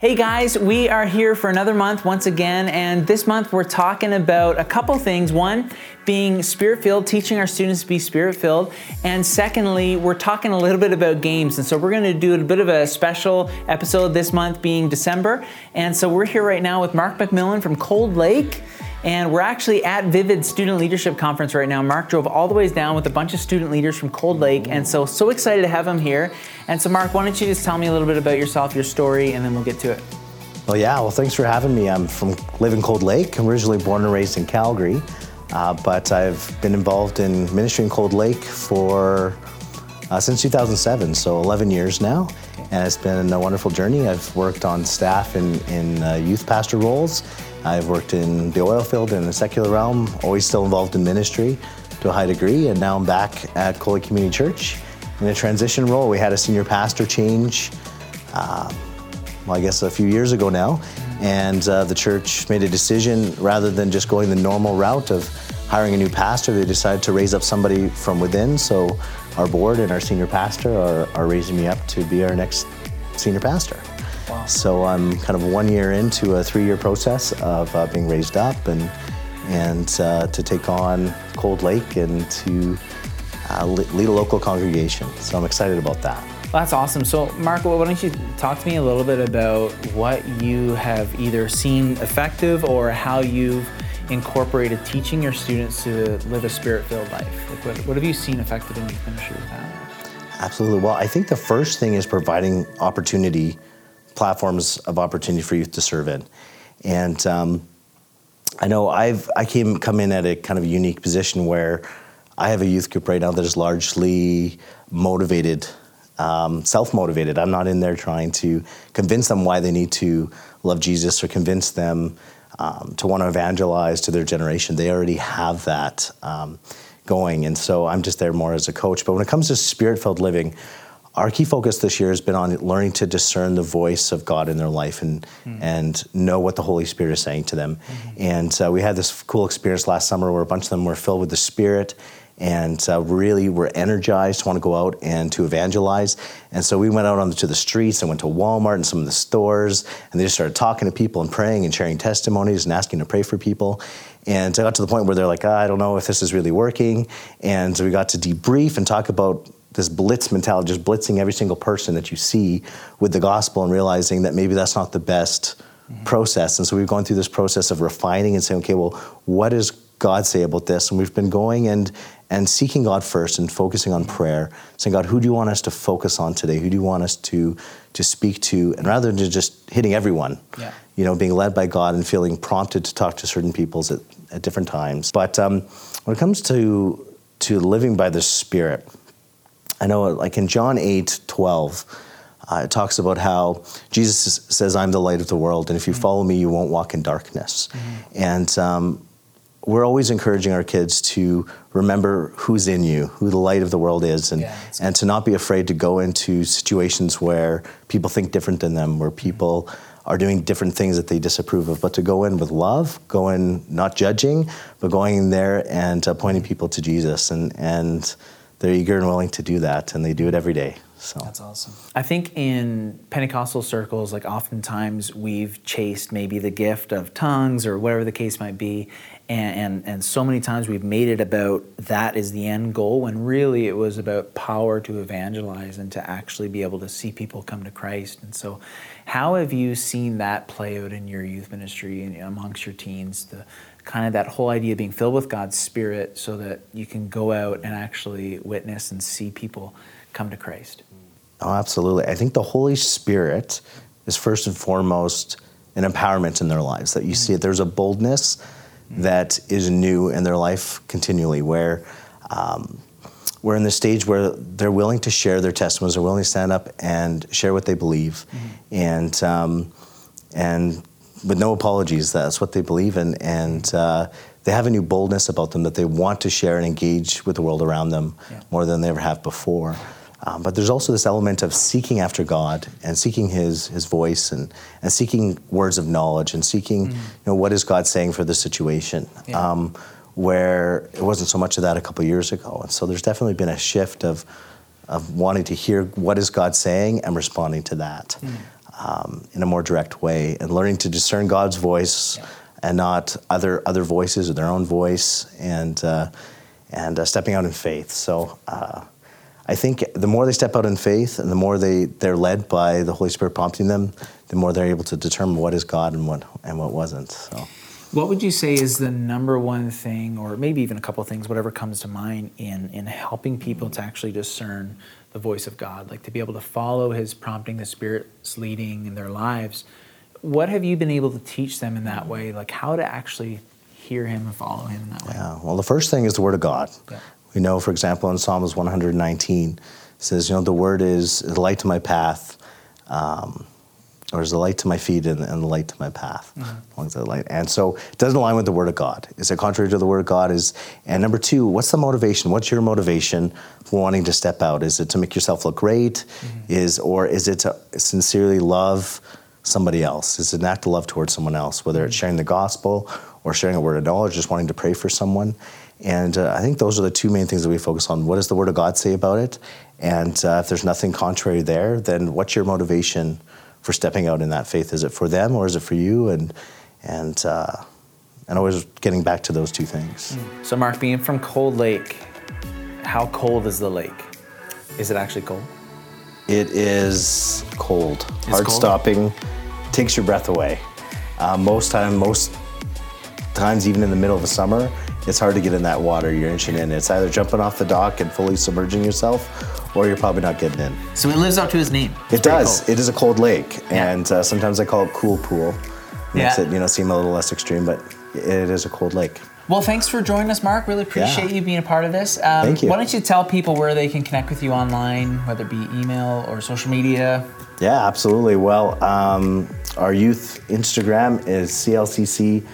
Hey guys, we are here for another month once again, and this month we're talking about a couple things. One, being spirit filled, teaching our students to be spirit filled, and secondly, we're talking a little bit about games. And so we're going to do a bit of a special episode this month, being December. And so we're here right now with Mark McMillan from Cold Lake. And we're actually at Vivid Student Leadership Conference right now. Mark drove all the ways down with a bunch of student leaders from Cold Lake, and so so excited to have him here. And so, Mark, why don't you just tell me a little bit about yourself, your story, and then we'll get to it. Well, yeah. Well, thanks for having me. I'm from Living Cold Lake. I'm originally born and raised in Calgary, uh, but I've been involved in ministry in Cold Lake for uh, since 2007, so 11 years now, and it's been a wonderful journey. I've worked on staff in in uh, youth pastor roles I've worked in the oil field in the secular realm, always still involved in ministry to a high degree, and now I'm back at Cold Lake Community Church in a transition role. We had a senior pastor change, uh, well, I guess a few years ago now, and uh, the church made a decision rather than just going the normal route of hiring a new pastor, they decided to raise up somebody from within. So our board and our senior pastor are, are raising me up to be our next senior pastor. Wow. So I'm kind of one year into a three-year process of uh, being raised up and and uh, to take on Cold Lake and to uh, lead a local congregation. So I'm excited about that. Well, that's awesome. So, Mark, why don't you talk to me a little bit about what you have either seen effective or how you've incorporated teaching your students to live a spirit-filled life? Like, what, what have you seen effective in youth ministry with that? Absolutely. Well, I think the first thing is providing opportunity platforms of opportunity for youth to serve in. And um, I know I've I came come in at a kind of unique position where I have a youth group right now that is largely motivated, um, self-motivated. I'm not in there trying to convince them why they need to love Jesus or convince them um, to want to evangelize to their generation. They already have that um, going, and so I'm just there more as a coach. But when it comes to spirit-filled living, our key focus this year has been on learning to discern the voice of God in their life and mm. and know what the Holy Spirit is saying to them. Mm-hmm. And uh, we had this cool experience last summer where a bunch of them were filled with the Spirit and uh, really were energized to want to go out and to evangelize. And so we went out onto the streets and went to Walmart and some of the stores, and they just started talking to people and praying and sharing testimonies and asking to pray for people. And I got to the point where they're like, I don't know if this is really working. And so we got to debrief and talk about this blitz mentality, just blitzing every single person that you see with the gospel and realizing that maybe that's not the best mm-hmm. process. And so we've gone through this process of refining and saying, okay, well, what does God say about this? And we've been going and and seeking God first and focusing on prayer, saying, God, who do you want us to focus on today? Who do you want us to to speak to? And rather than just hitting everyone, yeah. you know, being led by God and feeling prompted to talk to certain peoples at, at different times. But um, when it comes to to living by the Spirit, I know, like in John 8 12, uh, it talks about how Jesus says, I'm the light of the world, and if you mm-hmm. follow me, you won't walk in darkness. Mm-hmm. And um, we're always encouraging our kids to remember who's in you, who the light of the world is, and, yeah, and to not be afraid to go into situations where people think different than them, where people are doing different things that they disapprove of, but to go in with love, go in not judging, but going in there and uh, pointing people to Jesus. And, and they're eager and willing to do that, and they do it every day. So that's awesome. I think in Pentecostal circles, like oftentimes we've chased maybe the gift of tongues or whatever the case might be, and, and and so many times we've made it about that is the end goal when really it was about power to evangelize and to actually be able to see people come to Christ. And so, how have you seen that play out in your youth ministry and amongst your teens? The kind of that whole idea of being filled with God's Spirit so that you can go out and actually witness and see people come to Christ. Oh, absolutely. I think the Holy Spirit is first and foremost an empowerment in their lives, that you mm-hmm. see it. There's a boldness mm-hmm. that is new in their life continually, where um, we're in the stage where they're willing to share their testimonies, they're willing to stand up and share what they believe, mm-hmm. and um, and with no apologies. That's what they believe in, and uh, they have a new boldness about them that they want to share and engage with the world around them yeah. more than they ever have before. Um, but there's also this element of seeking after God and seeking His His voice and, and seeking words of knowledge and seeking, mm-hmm. you know, what is God saying for this situation. Yeah. Um, where it wasn't so much of that a couple years ago, and so there's definitely been a shift of of wanting to hear what is God saying and responding to that. Mm. Um, in a more direct way and learning to discern God's voice yeah. and not other other voices or their own voice and uh, and uh, stepping out in faith. So. Uh, I think the more they step out in faith and the more they, they're led by the Holy Spirit prompting them, the more they're able to determine what is God and what and what wasn't. So. What would you say is the number one thing, or maybe even a couple things, whatever comes to mind, in in helping people to actually discern the voice of God, like to be able to follow His prompting, the Spirit's leading in their lives? What have you been able to teach them in that way, like how to actually hear Him and follow Him in that way? Yeah. Well, the first thing is the Word of God. Yeah. We know, for example, in Psalms 119, it says, "You know, the Word is the light to my path." Um, or is the light to my feet and, and the light to my path? Mm-hmm. the light and so it doesn't align with the word of god. Is it contrary to the word of god? Is and number two what's the motivation? What's your motivation for wanting to step out? Is it to make yourself look great? Mm-hmm. is or is it to sincerely love somebody else? Is it an act of love towards someone else whether it's mm-hmm. sharing the gospel or sharing a word of knowledge just wanting to pray for someone? And uh, i think those are the two main things that we focus on. What does the word of god say about it? And uh, if there's nothing contrary there then what's your motivation for stepping out in that faith? Is it for them or is it for you? And and uh, and always getting back to those two things. So, Mark, being from Cold Lake, how cold is the lake? Is it actually cold? It is cold, hard cold? stopping, takes your breath away. Uh, most time, most times, even in the middle of the summer, it's hard to get in that water. You're inching in. It's either jumping off the dock and fully submerging yourself, or you're probably not getting in. So it lives up to his name. It's it does. Cold. It is a cold lake, yeah. and uh, sometimes I call it cool pool. Makes yeah. it you know seem a little less extreme, but it is a cold lake. Well, thanks for joining us, Mark. Really appreciate yeah. you being a part of this. Um, Thank you. Why don't you tell people where they can connect with you online, whether it be email or social media? Yeah, absolutely. Well, um, our youth Instagram is clcc.youth.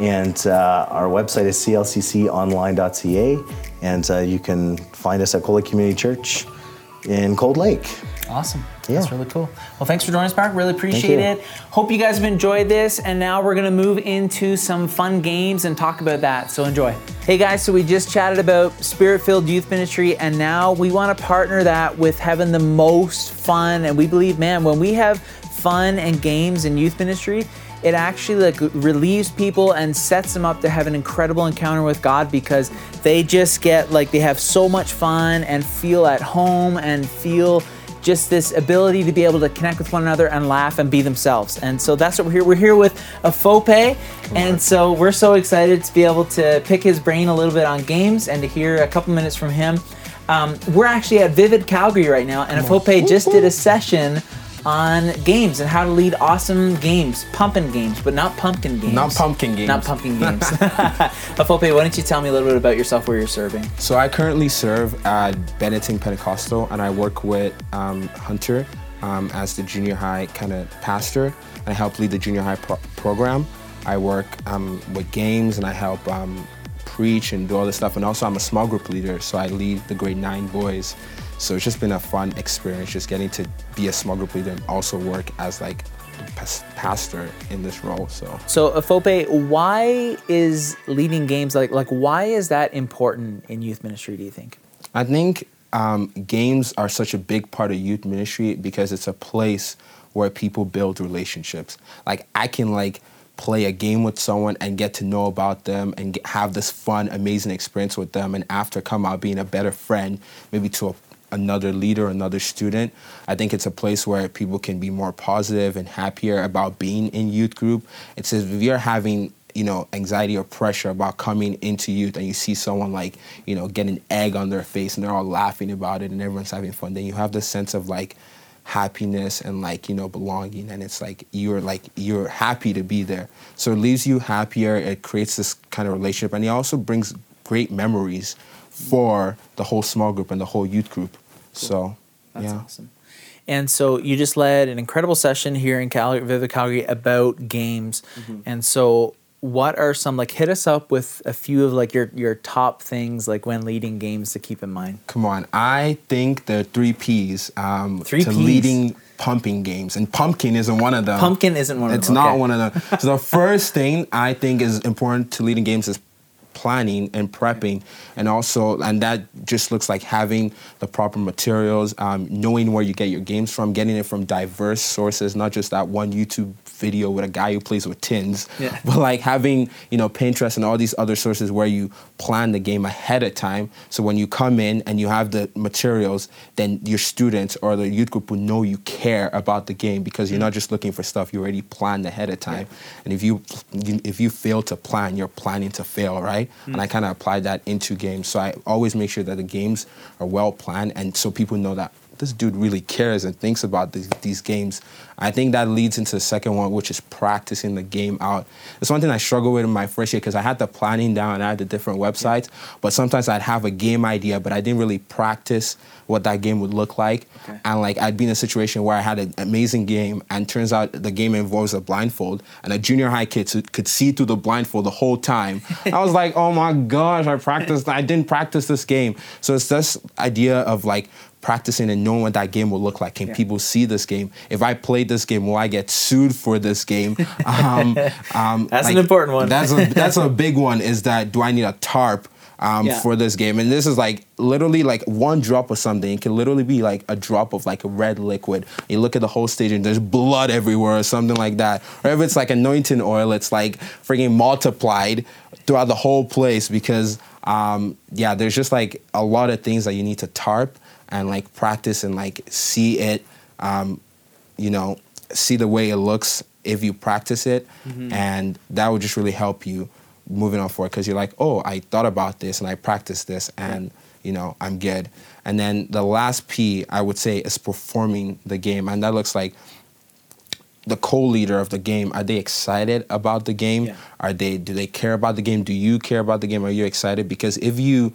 And uh, our website is clcconline.ca, and uh, you can find us at Cold Lake Community Church in Cold Lake. Awesome. Yeah. That's really cool. Well, thanks for joining us, Mark. Really appreciate it. Hope you guys have enjoyed this. And now we're going to move into some fun games and talk about that. So enjoy. Hey, guys. So we just chatted about spirit filled youth ministry, and now we want to partner that with having the most fun. And we believe, man, when we have fun and games in youth ministry, it actually like relieves people and sets them up to have an incredible encounter with God because they just get like they have so much fun and feel at home and feel just this ability to be able to connect with one another and laugh and be themselves. And so that's what we're here. We're here with Afope, and so we're so excited to be able to pick his brain a little bit on games and to hear a couple minutes from him. Um, we're actually at Vivid Calgary right now, and Afope just did a session on games and how to lead awesome games, pumpkin games, but not pumpkin games. Not pumpkin games. Not pumpkin games. Afope, why don't you tell me a little bit about yourself, where you're serving? So I currently serve at Benedictine Pentecostal, and I work with um, Hunter um, as the junior high kind of pastor. I help lead the junior high pro- program. I work um, with games, and I help um, preach and do all this stuff. And also, I'm a small group leader, so I lead the grade nine boys. So it's just been a fun experience, just getting to be a small group leader and also work as like pastor in this role. So, so Afope, why is leading games like like why is that important in youth ministry? Do you think? I think um, games are such a big part of youth ministry because it's a place where people build relationships. Like I can like play a game with someone and get to know about them and get, have this fun, amazing experience with them, and after come out being a better friend, maybe to a another leader, another student. I think it's a place where people can be more positive and happier about being in youth group. It says if you're having you know anxiety or pressure about coming into youth and you see someone like you know get an egg on their face and they're all laughing about it and everyone's having fun then you have this sense of like happiness and like you know belonging and it's like you're like you're happy to be there so it leaves you happier it creates this kind of relationship and it also brings great memories for the whole small group and the whole youth group. Cool. So, that's yeah. awesome. And so you just led an incredible session here in Calgary, Vivid Calgary about games. Mm-hmm. And so what are some like hit us up with a few of like your your top things like when leading games to keep in mind? Come on, I think the three P's um, three to P's. leading pumping games, and pumpkin isn't one of them. Pumpkin isn't one of it's them. It's not okay. one of them. so the first thing I think is important to leading games is planning and prepping and also and that just looks like having the proper materials um, knowing where you get your games from getting it from diverse sources not just that one youtube video with a guy who plays with tins Yeah. but like having you know pinterest and all these other sources where you plan the game ahead of time. So when you come in and you have the materials then your students or the youth group will know you care about the game because you're not just looking for stuff you already planned ahead of time. And if you you- if you fail to plan you're planning to fail right Mm-hmm. and i kind of apply that into games. So i always make sure that the games are well planned and so people know that this dude really cares and thinks about these, these games. I think that leads into the second one, which is practicing the game out. It's one thing I struggled with in my first year because I had the planning down and I had the different websites, but sometimes I'd have a game idea, but I didn't really practice what that game would look like. Okay. And like I'd be in a situation where I had an amazing game, and turns out the game involves a blindfold, and a junior high kid could see through the blindfold the whole time. I was like, oh my gosh, I practiced. I didn't practice this game. So it's this idea of like practicing and knowing what that game will look like. Can Yeah. people see this game? If I play this game, will I get sued for this game? Um, um, That's an important one. That's a that's a big one. Is that do I need a tarp? Um, Yeah. for this game, and this is like literally like one drop of something. It can literally be like a drop of like a red liquid. You look at the whole stage and there's blood everywhere or something like that. Or if it's like anointing oil, it's like freaking multiplied throughout the whole place because um, yeah, there's just like a lot of things that you need to tarp and like practice and like see it, um, you know, see the way it looks if you practice it, and that would just really help you moving on forward because you're like, oh, I thought about this and I practiced this and you know I'm good. And then the last P I would say is performing the game, and that looks like the co-leader of the game. Are they excited about the game? Yeah. are they do they care about the game? Do you care about the game? Are you excited? Because if you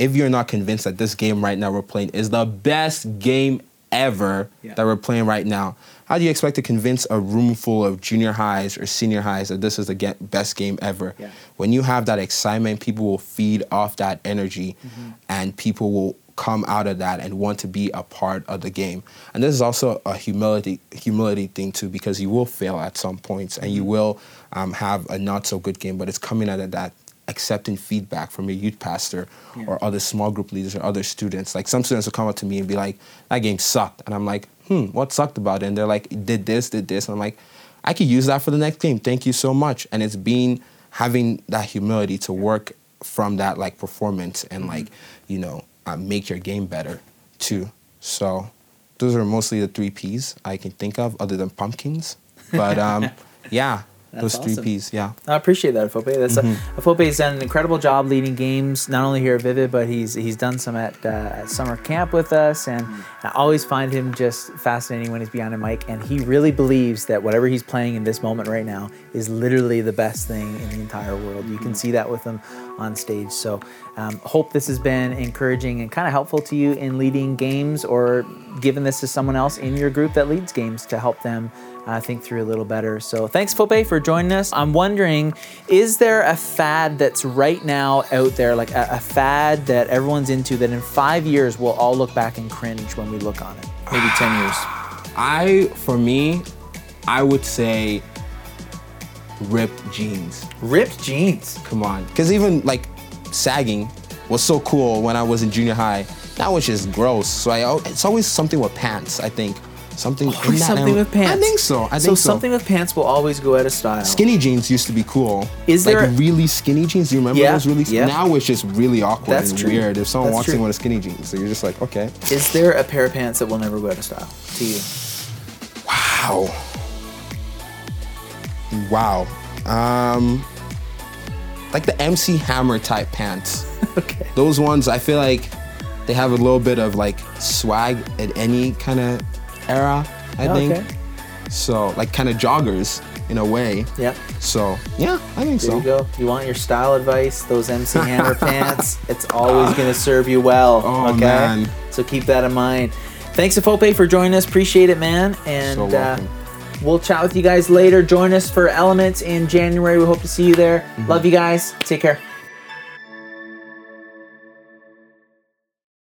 if you're not convinced that this game right now we're playing is the best game ever Yeah. that we're playing right now how do you expect to convince a room full of junior highs or senior highs that this is the ge- best game ever Yeah. when you have that excitement people will feed off that energy Mm-hmm. and people will come out of that and want to be a part of the game and this is also a humility humility thing too because you will fail at some points and Mm-hmm. you will um, have a not so good game but it's coming out of that accepting feedback from your youth pastor Yeah. or other small group leaders or other students. Like some students will come up to me and be like that game sucked. And i'm like hmm what sucked about it? And they're like did this did this. And i'm like i could use that for the next game. Thank you so much. And it's being having that humility to work from that like performance and Mm-hmm. like you know uh, make your game better too. So those are mostly the three p's i can think of other than pumpkins. But um yeah That's those three awesome. p's yeah I appreciate that, Afope. That's Mm-hmm. Afope's done an incredible job leading games, not only here at Vivid, but he's he's done some at, uh, at summer camp with us, and Mm-hmm. I always find him just fascinating when he's behind a mic, and he really believes that whatever he's playing in this moment right now is literally the best thing in the entire world. You Mm-hmm. can see that with him on stage. So, um, hope this has been encouraging and kind of helpful to you in leading games, or giving this to someone else in your group that leads games to help them uh, think through a little better. So thanks, Fope, for joining us. I'm wondering, is there a fad that's right now out there, like a, a fad that everyone's into that in five years we'll all look back and cringe when we look on it? Maybe 10 years. I, for me, I would say ripped jeans. Ripped jeans. Come on. Because even like sagging was so cool when I was in junior high. That was just gross. So I, it's always something with pants, I think. Something, that something era. with pants. I think so. I so think so. something with pants will always go out of style. Skinny jeans used to be cool. Is like there a- really skinny jeans? Do you remember Yeah, those really? yeah. Now it's just really awkward That's and true. weird. If someone That's walks true. in with a skinny jeans, so you're just like, okay. Is there a pair of pants that will never go out of style to you? Wow. Wow. Um, like the MC Hammer type pants. Okay. Those ones, I feel like they have a little bit of like swag at any kind of era. I think Okay. so. Like kind of joggers in a way. Yep. So yeah, I think There so. you go. You want your style advice? Those MC Hammer pants. It's always to serve you well. Oh, okay. man. So keep that in mind. Thanks to Fope for joining us. Appreciate it, man. And So uh, we'll chat with you guys later. Join us for Elements in January. We hope to see you there. Mm-hmm. Love you guys. Take care.